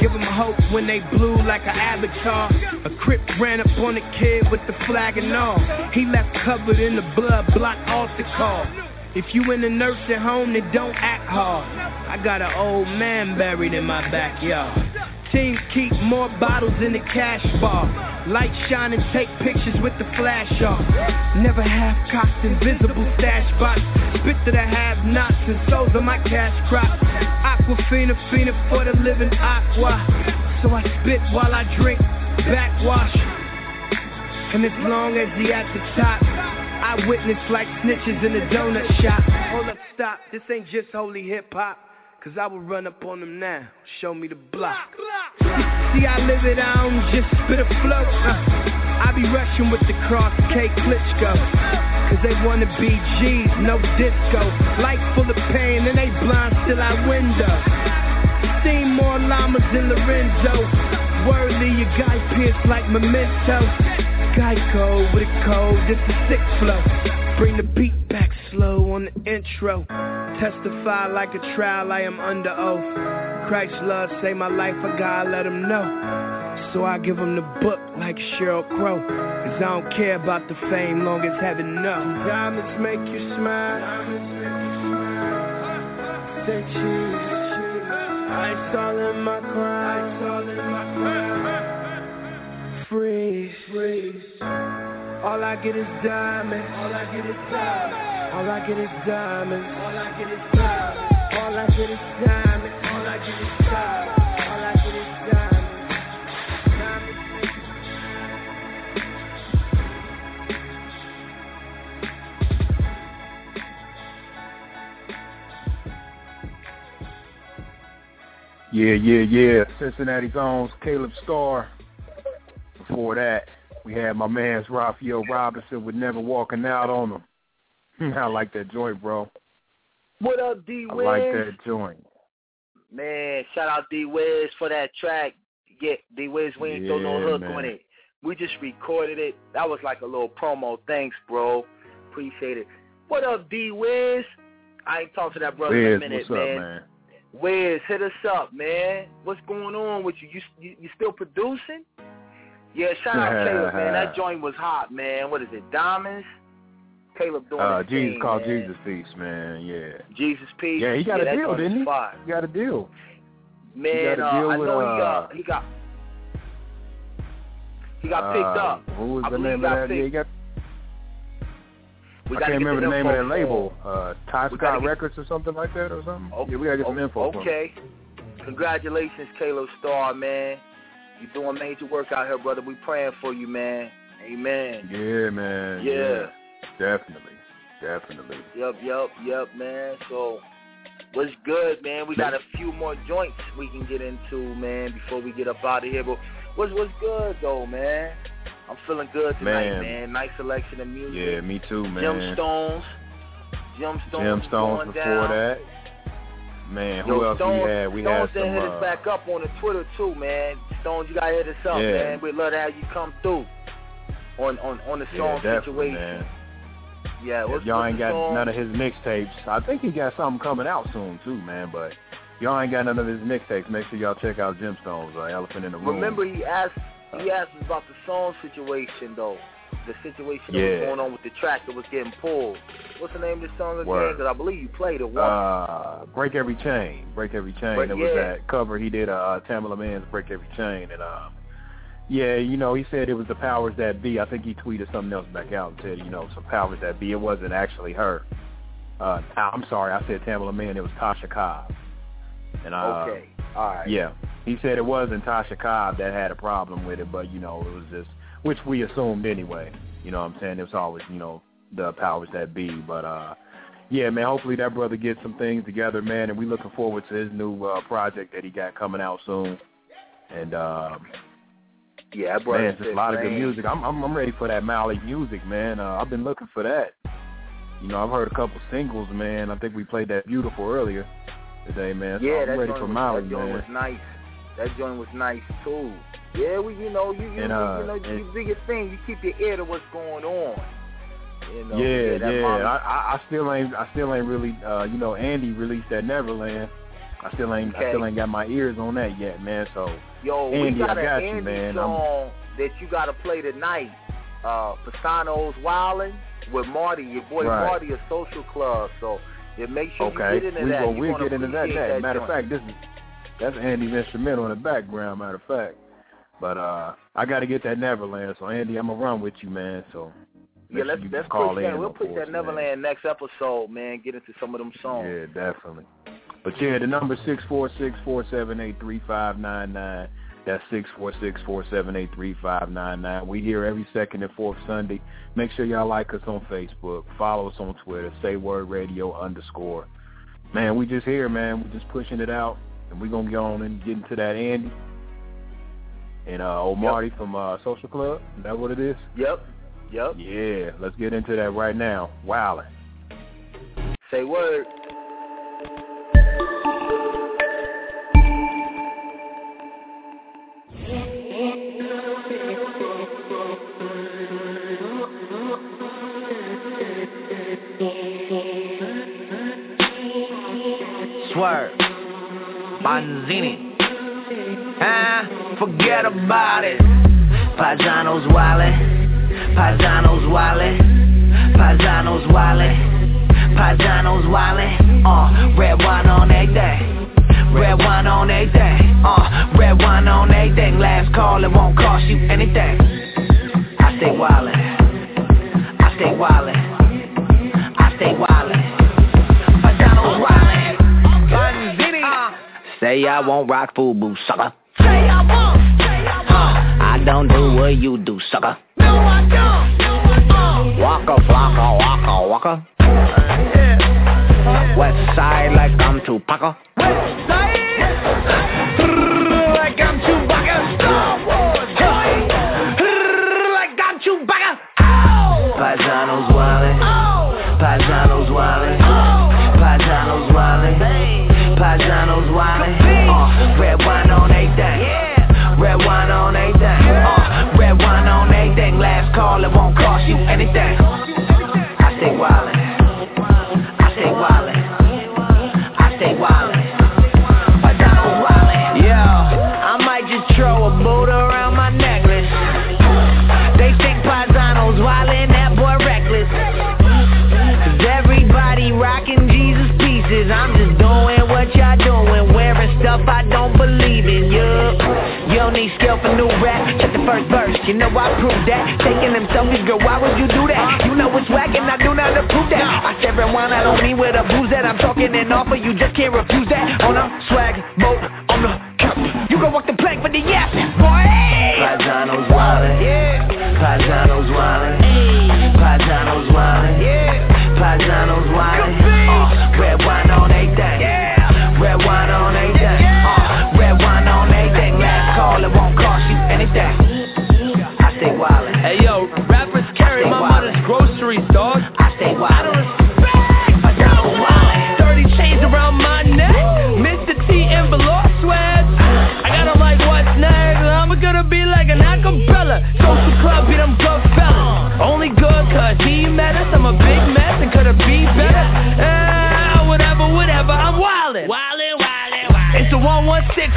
Give them hope when they blue like an avatar. A crip ran up on a kid with the flag and all. He left covered in the blood, block altar call. If you in a nursing home, then don't act hard. I got an old man buried in my backyard. Teams keep more bottles in the cash bar. Light shine and take pictures with the flash off. Never half cocked, invisible stash box. Spit to the have nots and souls of my cash crop. Aquafina, fina for the living aqua. So I spit while I drink, backwash. And as long as he at the top, I witness like snitches in a donut shop. Hold up, stop, this ain't just holy hip hop. Cause I will run up on them now, show me the block. See, I live it, I don't just spit a flow. Uh, I be rushing with the cross, K Klitschko. Cause they wanna be G's, no disco. Life full of pain and they blind still out window. Seen more llamas than Lorenzo. Worthy, your Guy Pearce like memento. Geico with a code, it's a sick flow. Bring the beat back slow on the intro. Testify like a trial, I am under oath. Christ love, save my life, I gotta let him know. So I give him the book like Sheryl Crow. Cause I don't care about the fame, long as heaven know. Diamonds make you smile. Say cheese. Ice all in my all in my. Freeze. Freeze. All I get is diamonds. All I get is diamonds. All I get is diamonds. All I get is diamonds. All I get is diamonds. All I get is diamonds. All I get is diamonds. Diamonds make Yeah, yeah, yeah. Cincinnati's own Caleb Starr. Before that, we had my man's Rafael Robinson with Never Walking Out on him. <laughs> I like that joint, bro. What up, D Wiz? I like that joint. Man, shout out D Wiz for that track. Yeah, D Wiz, we ain't throw no hook man. on it. We just recorded it. That was like a little promo. Thanks, bro. Appreciate it. What up, D Wiz? I ain't talked to that brother Wiz, in a minute, what's up, man. man? Wiz, hit us up, man. What's going on with you? You you, you still producing? Yeah, shout out Caleb, man. That <laughs> joint was hot, man. What is it, Diamonds? Caleb doing Uh, his Jesus thing, called man. Jesus Peace, man. Yeah. Jesus Peace. Yeah, he got yeah, a deal, didn't he? Fire. He got a deal. Man, got a uh, I with, know he uh, uh, he got he got picked Uh, up. Who was I the name of got that? Yeah, he got, We I can't remember the name of that label. Uh, Tyscot get- Records or something like that or something. Oh, yeah, we gotta get some oh, info. Okay. Congratulations, Caleb Star, man. You doing major work out here, brother. We praying for you, man. Amen. Yeah, man. Yeah. Definitely. Definitely. Yep, yep, yep, man. So, what's good, man? We got a few more joints we can get into, man, before we get up out of here. But what's what's good though, man? I'm feeling good tonight, Man. man. Nice selection of music. Yeah, me too, man. Gemstones. Gemstones. Gemstones before down. that. Man, who Yo, else Stones, we had? We Stones had some hit uh, us back up on the Twitter too, man. Stones, you gotta hit us up, Yeah. man. We'd love to have you come through on on on the song definitely, situation. man. Yeah, what's, y'all what's ain't got song? none of his mixtapes, I think he got something coming out soon too, man. But y'all ain't got none of his mixtapes. Make sure y'all check out Gemstones, uh, Elephant in the Room. Remember, he asked he asked us about the song situation though. The situation that was going on with the track that was getting pulled. What's the name of the song again? Because I believe you played it once. Uh, Break Every Chain. Break Every Chain. Break- it was yeah. that cover he did, uh, Tamela Mann's Break Every Chain. And, um, yeah, you know, he said it was the powers that be. I think he tweeted something else back out and said, you know, some powers that be. It wasn't actually her. Uh, I'm sorry, I said Tamela Mann. It was Tasha Cobb. And, uh, okay, all right. yeah, he said it wasn't Tasha Cobb that had a problem with it, but, you know, it was just, which we assumed anyway. You know what I'm saying? It was always, you know, the powers that be. But, uh, yeah, man, hopefully that brother gets some things together, man, and we looking forward to his new uh, project that he got coming out soon. And um, Yeah, that brother man, just a lot of good music. I'm I'm, I'm ready for that Mali music, man. Uh, I've been looking for that. You know, I've heard a couple singles, man. I think we played that beautiful earlier today, man. So Yeah, I'm that ready joint for was, Mali, that joint was nice. That joint was nice too. Yeah, we you know you you, And, uh, you know you do your thing. You keep your ear to what's going on. You know, yeah, that yeah. I, I I still ain't I still ain't really uh you know Andy released that Neverland. I still ain't I still ain't got my ears on that yet, man. So Yo, Andy, we got I got an you, Andy man. I'm- song that you got to play tonight. Uh, Paisanos Wildin' with Marty, your boy Right. Marty of Social Club. So yeah, make sure okay, you get into we that. go we'll get into that. That. Matter of fact, this is that's Andy's instrumental in the background. Matter of fact, but uh I got to get that Neverland. So Andy, I'm gonna run with you, man. So Yeah, let's let's call push in. that. We'll push that man. Neverland next episode, man. Get into some of them songs. Yeah, definitely. But yeah, the number six four six four seven eight three five nine nine. That's six four six four seven eight three five nine nine. We here every second and fourth Sunday. Make sure y'all like us on Facebook. Follow us on Twitter. Say word radio underscore. Man, we just here, man. We just pushing it out, and we gonna go on and get into that Andy and uh, old Marty from uh, Social Club. Is that what it is? Yep. Yep. Yeah, let's get into that right now. Wildin'. Say word. Swerve. Bonzini. Forget about it. Paisanos wildin'. Paisanos wildin'. Paisanos wildin'. Paisanos wildin'. Uh, red wine on everything. Red wine on everything. Uh, red wine on everything. Last call, it won't cost you anything. I stay wildin'. I stay wildin'. I stay wildin'. Pajano's wildin'. Uh, say I won't rock FUBU, sucker. Don't do what you do, sucker. No, I don't. Waka flocka, waka waka. West side like I'm Tupac. You know I proved that. Taking them selfies, girl, why would you do that? You know it's whack and I do not approve that. I said rewind, I don't mean with a booze that I'm talking and offer, you just can't refuse that. On a swag boat, on the cup. You can walk the plank for the yapping, boy. Paisanos wildin', yeah. Paisanos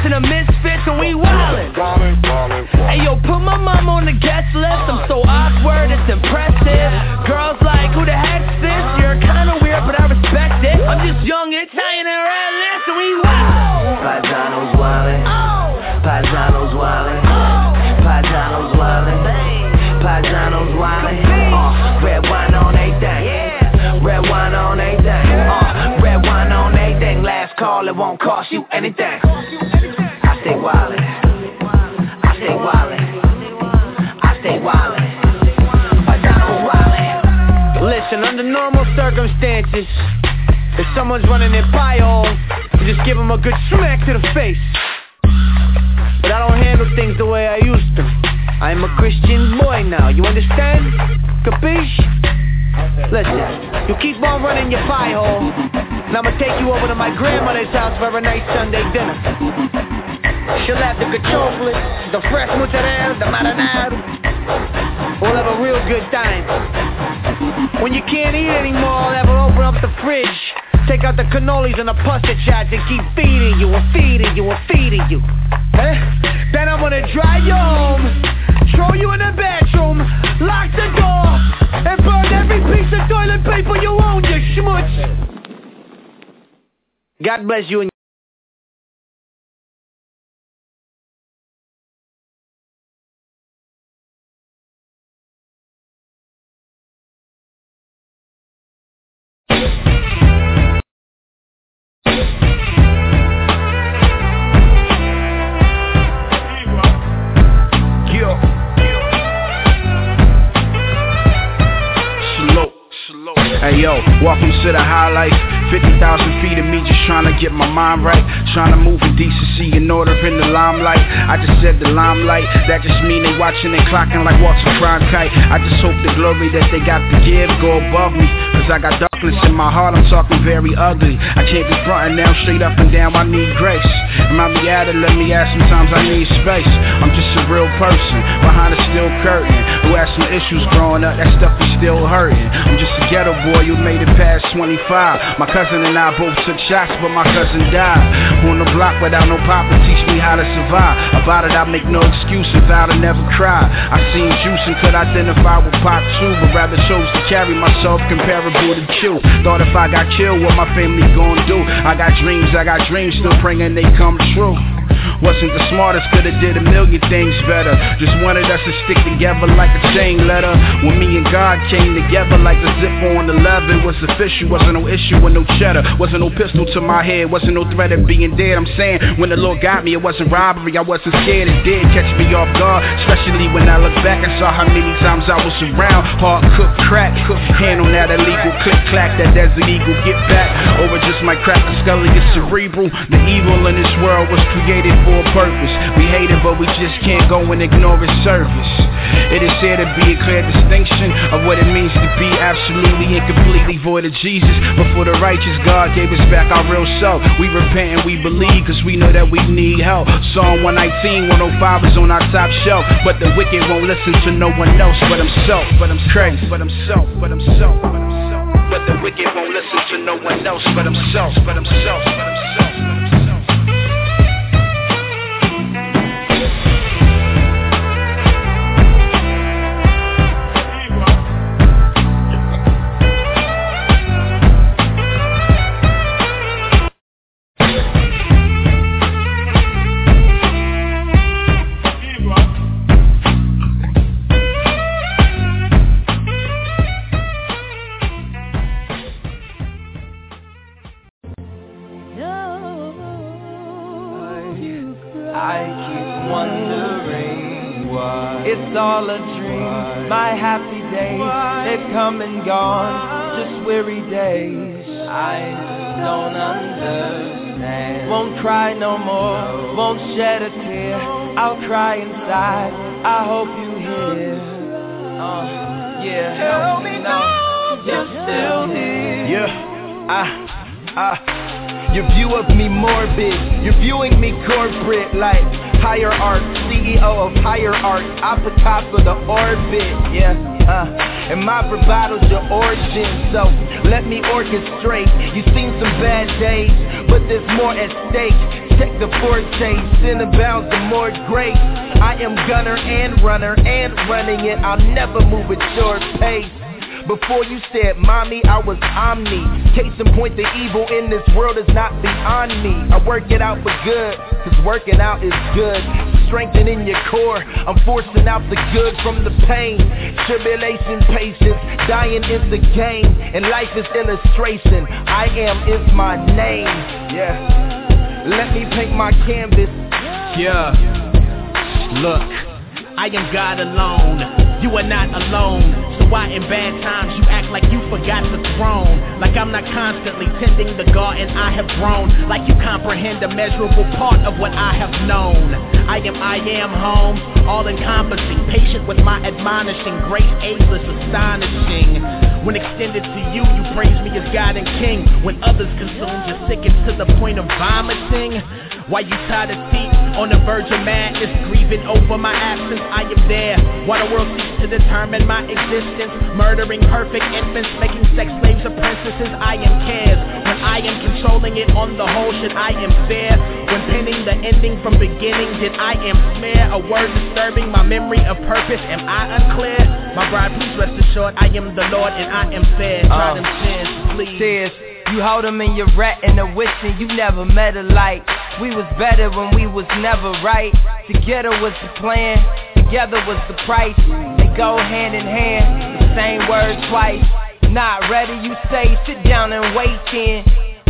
and the misfits and we wildin'. Hey yo, put my mom on the guest list. I'm so awkward, it's impressive. Girls like, who the heck's this? You're kinda weird, but I respect it. I'm just young, Italian, and redless, and we wild. Paisanos wildin', Paisanos wildin', Paisanos wildin', Paisanos wildin'. Uh, red wine on everything, red wine on everything, uh, red wine on everything. Last call, it won't cost you anything. Under normal circumstances, if someone's running their hole, you just give them a good smack to the face. But I don't handle things the way I used to. I'm a Christian boy now, you understand? Capiche? Listen, you keep on running your pie hole, and I'ma take you over to my grandmother's house for a nice Sunday dinner. She'll have the good When you can't eat anymore, I'll have her open up the fridge. Take out the cannolis and the pasta chats and keep feeding you and feeding you and feeding you. Eh? Then I'm gonna drive you home, throw you in the bedroom, lock the door, and burn every piece of toilet paper you own, you schmutz. God bless you and get my mind right. Trying to move in decency and order in the limelight. I just said the limelight. That just mean they watching and clocking like Walter Cronkite. I just hope the glory that they got to give go above me. Cause I got in my heart, I'm talking very ugly. I can't be frontin' now, straight up and down, I need grace. Am I be at? Let me ask, sometimes I need space. I'm just a real person behind a steel curtain who had some issues growing up, that stuff is still hurting. I'm just a ghetto boy who made it past 25. My cousin and I both took shots, but my cousin died. On the block without no papa teach me how to survive. About it, I make no excuses, to never cry. I seen juice and could identify with pop too, but rather chose to carry myself comparable to Thought if I got killed, what my family gon' do? I got dreams, I got dreams, still praying they come true. Wasn't the smartest, could've did a million things better. Just wanted us to stick together like a chain letter. When me and God came together like the zip on the leather, it was official. Wasn't no issue with no cheddar. Wasn't no pistol to my head. Wasn't no threat of being dead. I'm saying when the Lord got me, it wasn't robbery. I wasn't scared. It did catch me off guard, especially when I look back and saw how many times I was around. Hard cooked crack, cooked hand on that illegal click clack. That desert eagle get back over just my crack. The scully is cerebral. The evil in this world was created for a purpose. We hate it, but we just can't go and ignore its service. It is here to be a clear distinction of what it means to be absolutely and completely void of Jesus. But for the righteous, God gave us back our real self. We repent and we believe because we know that we need help. Psalm 119, 105 is on our top shelf. But the wicked won't listen to no one else but himself. But I'm but himself, but himself, but himself. But the wicked won't listen to no one else but himself, but himself, but himself. I don't understand. Won't cry no more. Won't shed a tear. I'll cry inside. I hope you hear. Uh, yeah. Tell me now. You're still here. Yeah. Ah. Ah. Your view of me morbid, you're viewing me corporate like higher art, CEO of higher art, I Picasso the orbit, yeah, uh, and my bravado's your origin, so let me orchestrate. You've seen some bad days, but there's more at stake. Check the forte, sin abounds, the more grace. I am gunner and runner and running it. I'll never move at short pace. Before you said mommy, I was omni. Case in point, the evil in this world is not beyond me. I work it out for good, cause working out is good. Strengthening your core, I'm forcing out the good from the pain. Tribulation, patience, dying is the game, and life is illustration. I am is my name. Yeah. Let me paint my canvas. Yeah. Look, I am God alone. You are not alone. So why in bad times you act like you forgot the throne? Like I'm not constantly tending the garden I have grown. Like you comprehend a measurable part of what I have known. I am, I am home, all encompassing, patient with my admonishing, grace ageless, astonishing. When extended to you, you praise me as God and King. When others consume, you sicken to the point of vomiting. Why you tied a seat on the verge of madness, grieving over my absence? I am there. While the world seeks to determine my existence, murdering perfect infants, making sex slaves of princesses. I am cares. When I am controlling it on the whole, should I am fair? When penning the ending from beginning, did I am smear a word disturbing my memory of purpose? Am I unclear? My bride, please rest assured, I am the Lord and I am fair. Try oh. them tears, please. Tears. You hold them in your retina, wishing you never met a light. We was better when we was never right. Together was the plan, together was the price. They go hand in hand, the same word twice. Not ready, you say, sit down and wait in.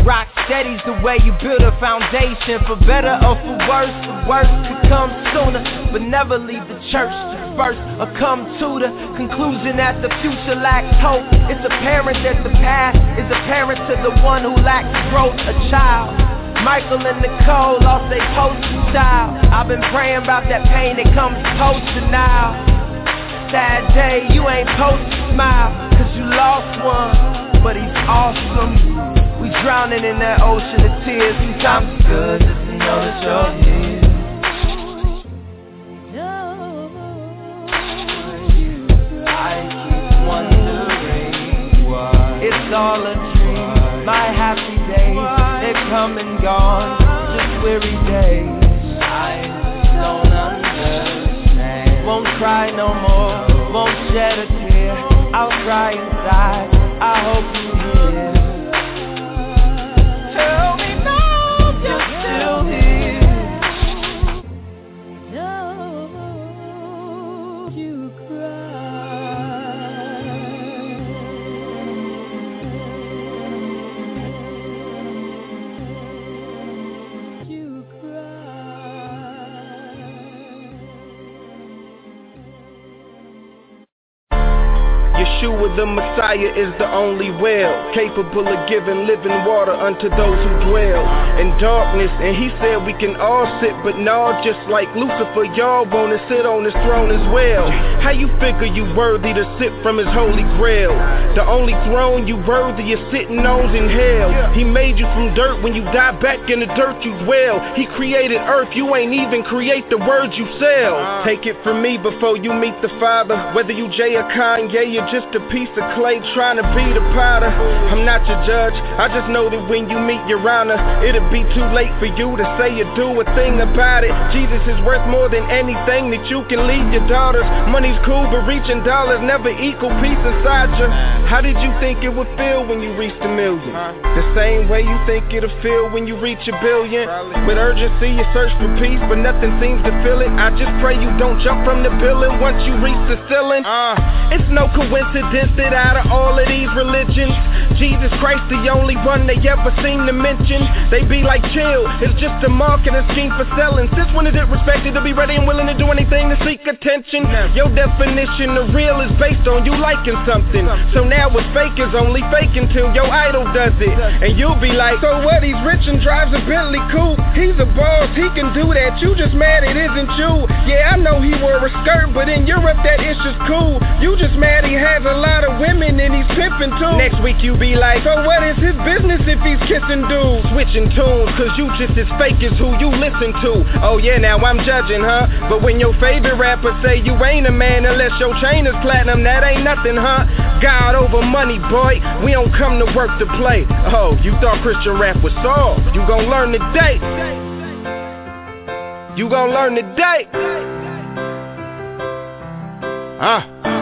Rock steady's the way you build a foundation For better or for worse, the worst could come sooner But never leave the church first or come to the conclusion that the future lacks hope. It's apparent that the past is apparent to the one who lacks growth, a child. Michael and Nicole lost their poster child. I've been praying about that pain that comes poster now. Sad day, you ain't supposed to smile Cause you lost one, but he's awesome. We drowning in that ocean of tears. Sometimes it's good just to know that you're here. It's all a dream. My happy days, they're come and gone. Just weary days. I don't understand. Won't cry no more. Won't shed a tear. I'll cry inside. I hope you hear. Tell The Messiah is the only well, capable of giving living water unto those who dwell in darkness. And he said we can all sit, but no, just like Lucifer, y'all wanna sit on his throne as well. How you figure you worthy to sit from his holy grail? The only throne you worthy is sitting on in hell. He made you from dirt when you die back in the dirt you dwell. He created earth, you ain't even create the words you sell. Take it from me before you meet the Father, whether you Jay or Kanye, you're just a piece of clay trying to be the powder. I'm not your judge, I just know that when you meet your honor, it'll be too late for you to say or do a thing about it. Jesus is worth more than anything that you can leave your daughters. Money's cool, but reaching dollars never equal peace inside you. How did you think it would feel when you reached a million? The same way you think it'll feel when you reach a billion. With urgency, you search for peace, but nothing seems to fill it. I just pray you don't jump from the building once you reach the ceiling. Uh. It's no coincidence out of all of these religions, Jesus Christ, the only one they ever seem to mention. They be like, chill, it's just a marketing scheme for selling. Since when is it respected to be ready and willing to do anything to seek attention? Your definition of real is based on you liking something. So now what's fake is only fake until your idol does it. And you'll be like, so what? He's rich and drives a Bentley coupe. He's a boss, he can do that. You just mad it isn't you. Yeah, I know he wore a skirt, but in Europe that ish is cool. You just mad he has a lot of women and he's pimping too. Next week you be like, so what is his business if he's kissing dudes? Switching tunes, cause you just as fake as who you listen to. Oh yeah, now I'm judging, huh? But when your favorite rapper say you ain't a man unless your chain is platinum, that ain't nothing, huh? God over money, boy. We don't come to work to play. Oh, you thought Christian rap was soft? You gon' learn today. You gon' learn today. Huh?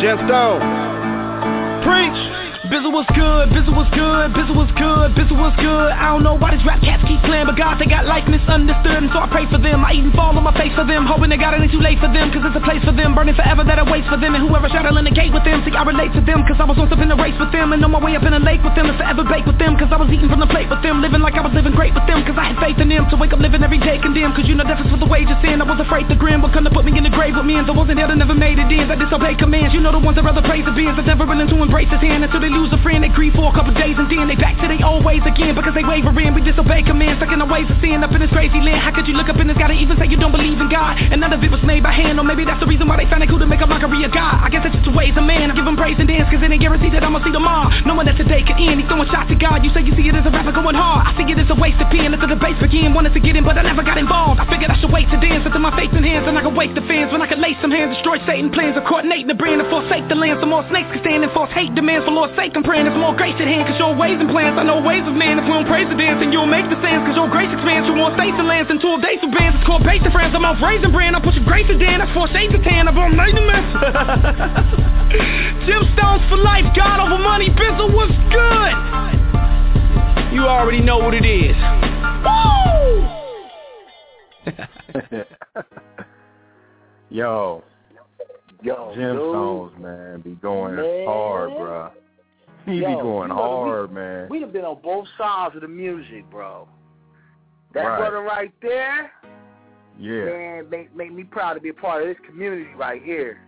Gemstone. Preach. Bizzle was good, Bizzle was good, Bizzle was good, Bizzle was good. I don't know why these rap cats keep playing, but God, they got life misunderstood. And so I pray for them. I even fall on my face for them, hoping they got it ain't too late for them. Cause it's a place for them, burning forever that awaits for them. And whoever shadow in the gate with them, see, I relate to them. Cause I was once up in the race with them, and on my way up in the lake with them, and forever bake with them. Cause I was eating from the plate with them, living like I was living great with them. Cause I had faith in them to wake up living every day condemned. Cause you know that's for the wages sin. I was afraid to grin, but come to put me in the grave with me. And I wasn't there, that never made it in. I disobey commands. You know the ones that rather praise the beings, that never willing to embrace his hand until they lose a friend. They grieve for a couple days and then they back to their old ways again because they wavering. We disobey commands, stuck in the ways of sin up in this crazy land. How could you look up in this God and even say you don't believe in God? And none of it was made by hand, or maybe that's the reason why they found it cool to make a mockery of God. I guess it's just the ways of man. I give them praise and dance because it ain't guaranteed that I'ma see tomorrow. Knowing that today could end, he's throwing shots at God. You say you see it as a rapper going hard. I see it as a waste of pen. Until the debates begin, wanted to get in, but I never got involved. I figured I should wait to dance until my faith in hands, and I could wake the fans when I could lace some hands, destroy Satan plans, of coordinating the brand and forsake the land. Some more snakes can stand and force hate demands for Lord's sake. I'm praying there's more grace at hand, cause your ways and plans. I know ways of man. If we don't praise the dance, then you'll make the sands. Cause your grace expands to more states and lands than 12 days of bands. It's called base and friends. I'm off raising brand. I push your grace to Dan. I four shades of tan. I'm on night mess. Gemstones for life. God over money. Bizzle was good. You already know what it is. Woo! <laughs> Yo. Yo, Gemstones, dude. man, be going Man. hard, bruh. He Yo, be going hard, we, man. We'd have been on both sides of the music, bro. That Right. brother right there, Yeah. man, make, make me proud to be a part of this community right here.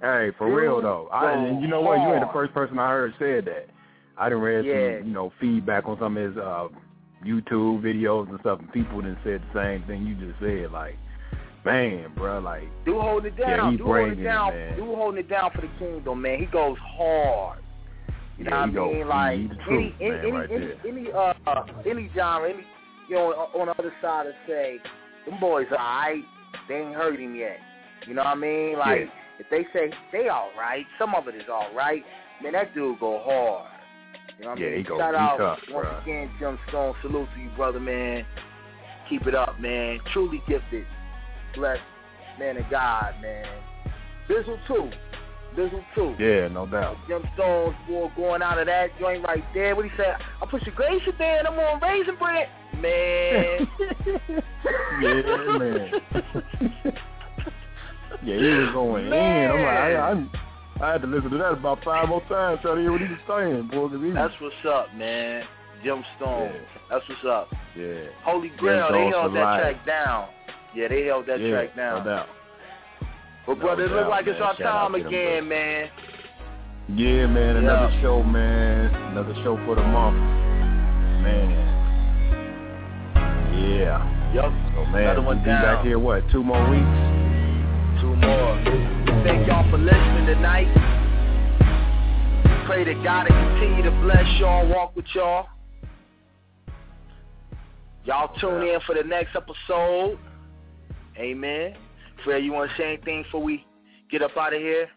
Hey, for Dude, real though. I, you know what? You ain't the first person I heard said that. I done read Yeah. some, you know, feedback on some of his uh, YouTube videos and stuff, and people done said the same thing you just said. Like, man, bro, like, Do holding it down. he do holding it down. do holding it down for the kingdom, man. He goes hard. You know Yeah, what I go- mean? he- Like truth, any man, any, right any, any uh any genre, any you know on the other side of say, them boys are alright. They ain't hurt him yet. You know what I mean? Like Yeah. if they say they all right, some of it is all right. Man, that dude go hard. You know what I Yeah, mean? he go- Shout out tough, once bruh. again, Jim Stone. Salute to you, brother, man. Keep it up, man. Truly gifted, blessed man of God, man. Bizzle too. Bizzle too. yeah, no doubt. Jim Stones, boy, going out of that joint right there. What he said? I push a gracious there and I'm on raisin bread. Man. <laughs> yeah, man. <laughs> yeah, he was going in. I'm like, I, I, I had to listen to that about five more times trying to hear what he was saying, boy. 'cause he was, That's what's up, man. Jim Stone. That's what's up. yeah, Holy Grail, they held that life. track down. Yeah, they held that yeah, track down. no doubt. But No brother, it look like it's our Shout time again, man. Yeah, man, another Yeah. show, man. Another show for the month. Man. Yeah. Yup. So, man, Another we'll one be down. back here, what, two more weeks? Two more. Thank y'all for listening tonight. Pray that God will continue to bless y'all, walk with y'all. Y'all tune in for the next episode. Amen. Fred, you want to say anything before we get up out of here?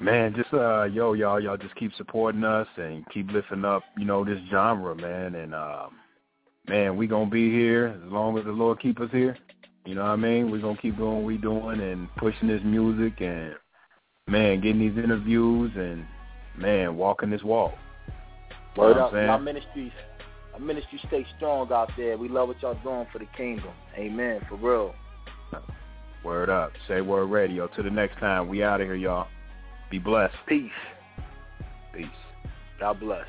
Man, just uh yo, y'all, y'all just keep supporting us and keep lifting up, you know, this genre, man. And um man, we gonna be here as long as the Lord keep us here. You know what I mean? We're gonna keep doing what we doing and pushing this music and man, getting these interviews and man, walking this walk. You know Word what up. I'm saying? Y'all ministries, our ministry stay strong out there. We love what y'all doing for the kingdom. Amen. For real. Word up. Say word radio. Till the next time. We out of here, y'all. Be blessed. Peace. Peace. God bless.